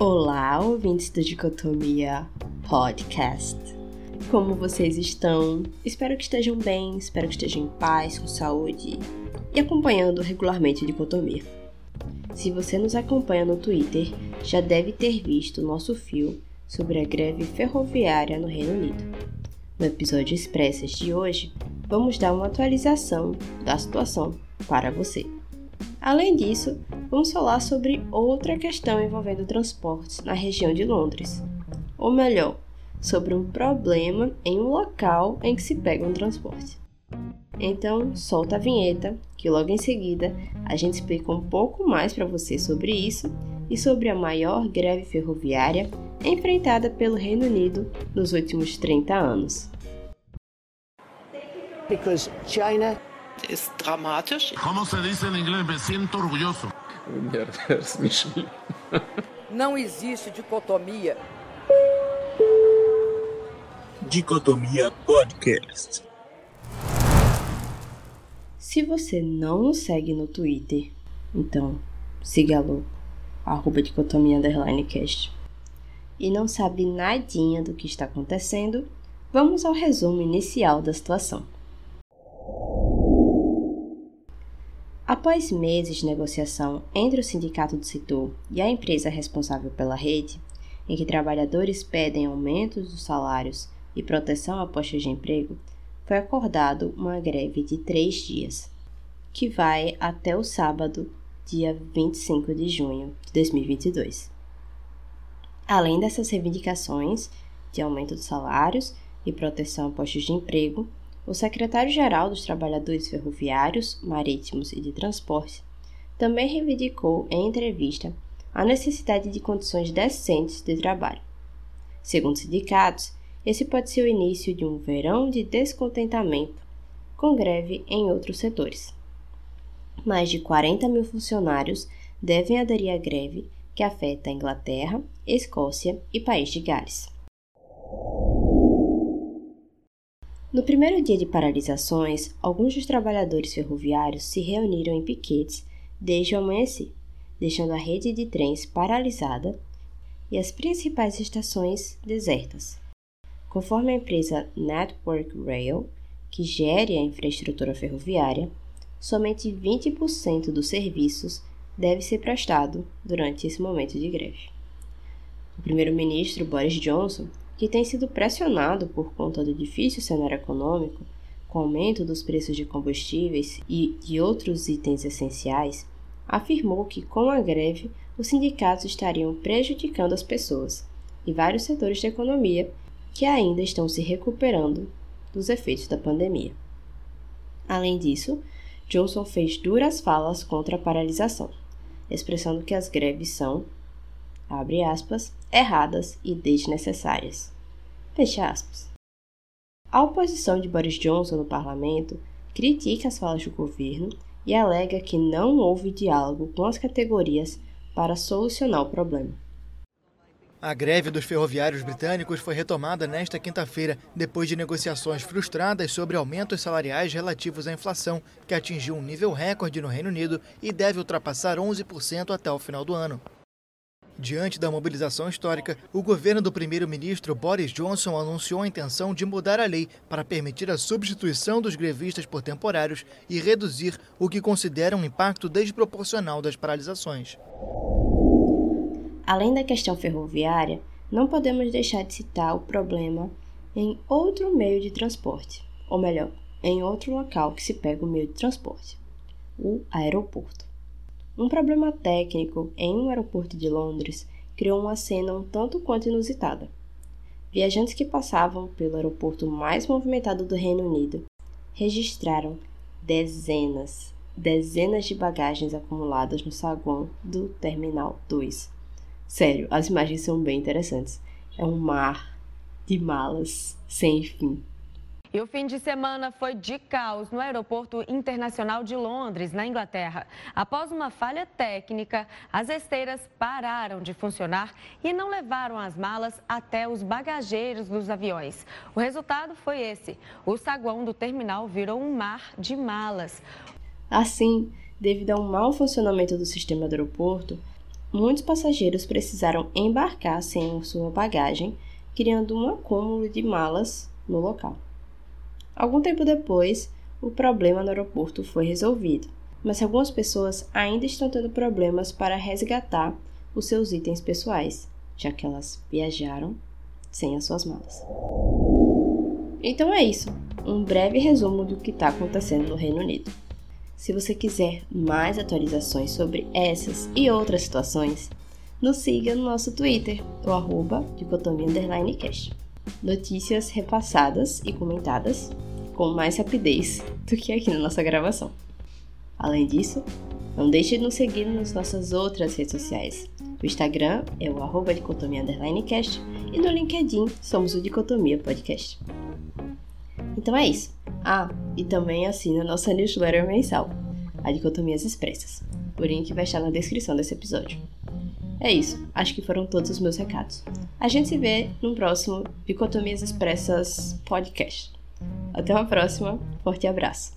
Olá, ouvintes do Dicotomia Podcast. Como vocês estão? Espero que estejam bem, espero que estejam em paz, com saúde e acompanhando regularmente Dicotomia. Se você nos acompanha no Twitter, já deve ter visto nosso fio sobre a greve ferroviária no Reino Unido. No episódio Expressas de hoje, vamos dar uma atualização da situação para você. Além disso, vamos falar sobre outra questão envolvendo transportes na região de Londres. Ou melhor, sobre um problema em um local em que se pega um transporte. Então, solta a vinheta, que logo em seguida a gente explica um pouco mais para você sobre isso e sobre a maior greve ferroviária enfrentada pelo Reino Unido nos últimos 30 anos. Because China ist dramatisch. ¿Cómo se dice en inglés? Me siento orgulloso. Não existe dicotomia. Dicotomia Podcast. Se você não nos segue no Twitter, então siga-lo, arroba dicotomia underline cast. E não sabe nadinha do que está acontecendo, vamos ao resumo inicial da situação. Após meses de negociação entre o sindicato do setor e a empresa responsável pela rede, em que trabalhadores pedem aumentos dos salários e proteção a postos de emprego, foi acordado uma greve de três dias, que vai até o sábado, dia 25 de junho de 2022. Além dessas reivindicações de aumento dos salários e proteção a postos de emprego, o secretário-geral dos Trabalhadores Ferroviários, Marítimos e de Transporte também reivindicou em entrevista a necessidade de condições decentes de trabalho. Segundo sindicatos, esse pode ser o início de um verão de descontentamento, com greve em outros setores. Mais de 40 mil funcionários devem aderir à greve que afeta a Inglaterra, Escócia e País de Gales. No primeiro dia de paralisações, alguns dos trabalhadores ferroviários se reuniram em piquetes desde o amanhecer, deixando a rede de trens paralisada e as principais estações desertas. Conforme a empresa Network Rail, que gere a infraestrutura ferroviária, somente 20% dos serviços deve ser prestado durante esse momento de greve. O primeiro-ministro Boris Johnson que tem sido pressionado por conta do difícil cenário econômico, com o aumento dos preços de combustíveis e de outros itens essenciais, afirmou que com a greve os sindicatos estariam prejudicando as pessoas e vários setores da economia que ainda estão se recuperando dos efeitos da pandemia. Além disso, Johnson fez duras falas contra a paralisação, expressando que as greves são, abre aspas, erradas e desnecessárias. Fecha aspas. A oposição de Boris Johnson no parlamento critica as falas do governo e alega que não houve diálogo com as categorias para solucionar o problema. A greve dos ferroviários britânicos foi retomada nesta quinta-feira, depois de negociações frustradas sobre aumentos salariais relativos à inflação, que atingiu um nível recorde no Reino Unido e deve ultrapassar 11% até o final do ano. Diante da mobilização histórica, o governo do primeiro-ministro Boris Johnson anunciou a intenção de mudar a lei para permitir a substituição dos grevistas por temporários e reduzir o que considera um impacto desproporcional das paralisações. Além da questão ferroviária, não podemos deixar de citar o problema em outro meio de transporte, ou melhor, em outro local que se pega o meio de transporte, o aeroporto. Um problema técnico em um aeroporto de Londres criou uma cena um tanto quanto inusitada. Viajantes que passavam pelo aeroporto mais movimentado do Reino Unido registraram dezenas, dezenas de bagagens acumuladas no saguão do Terminal 2. Sério, as imagens são bem interessantes. É um mar de malas sem fim. E o fim de semana foi de caos no Aeroporto Internacional de Londres, na Inglaterra. Após uma falha técnica, as esteiras pararam de funcionar e não levaram as malas até os bagageiros dos aviões. O resultado foi esse: o saguão do terminal virou um mar de malas. Assim, devido a um mau funcionamento do sistema do aeroporto, muitos passageiros precisaram embarcar sem sua bagagem, criando um acúmulo de malas no local. Algum tempo depois, o problema no aeroporto foi resolvido, mas algumas pessoas ainda estão tendo problemas para resgatar os seus itens pessoais, já que elas viajaram sem as suas malas. Então é isso, um breve resumo do que está acontecendo no Reino Unido. Se você quiser mais atualizações sobre essas e outras situações, nos siga no nosso Twitter, o arroba. Notícias repassadas e comentadas com mais rapidez do que aqui na nossa gravação. Além disso, não deixe de nos seguir nas nossas outras redes sociais. O Instagram é o arroba dicotomia_cast e no LinkedIn somos o Dicotomia Podcast. Então é isso. Ah, e também assina nossa newsletter mensal, a Dicotomias Expressas. O link vai estar na descrição desse episódio. É isso, acho que foram todos os meus recados. A gente se vê no próximo Dicotomias Expressas podcast. Até uma próxima, forte abraço.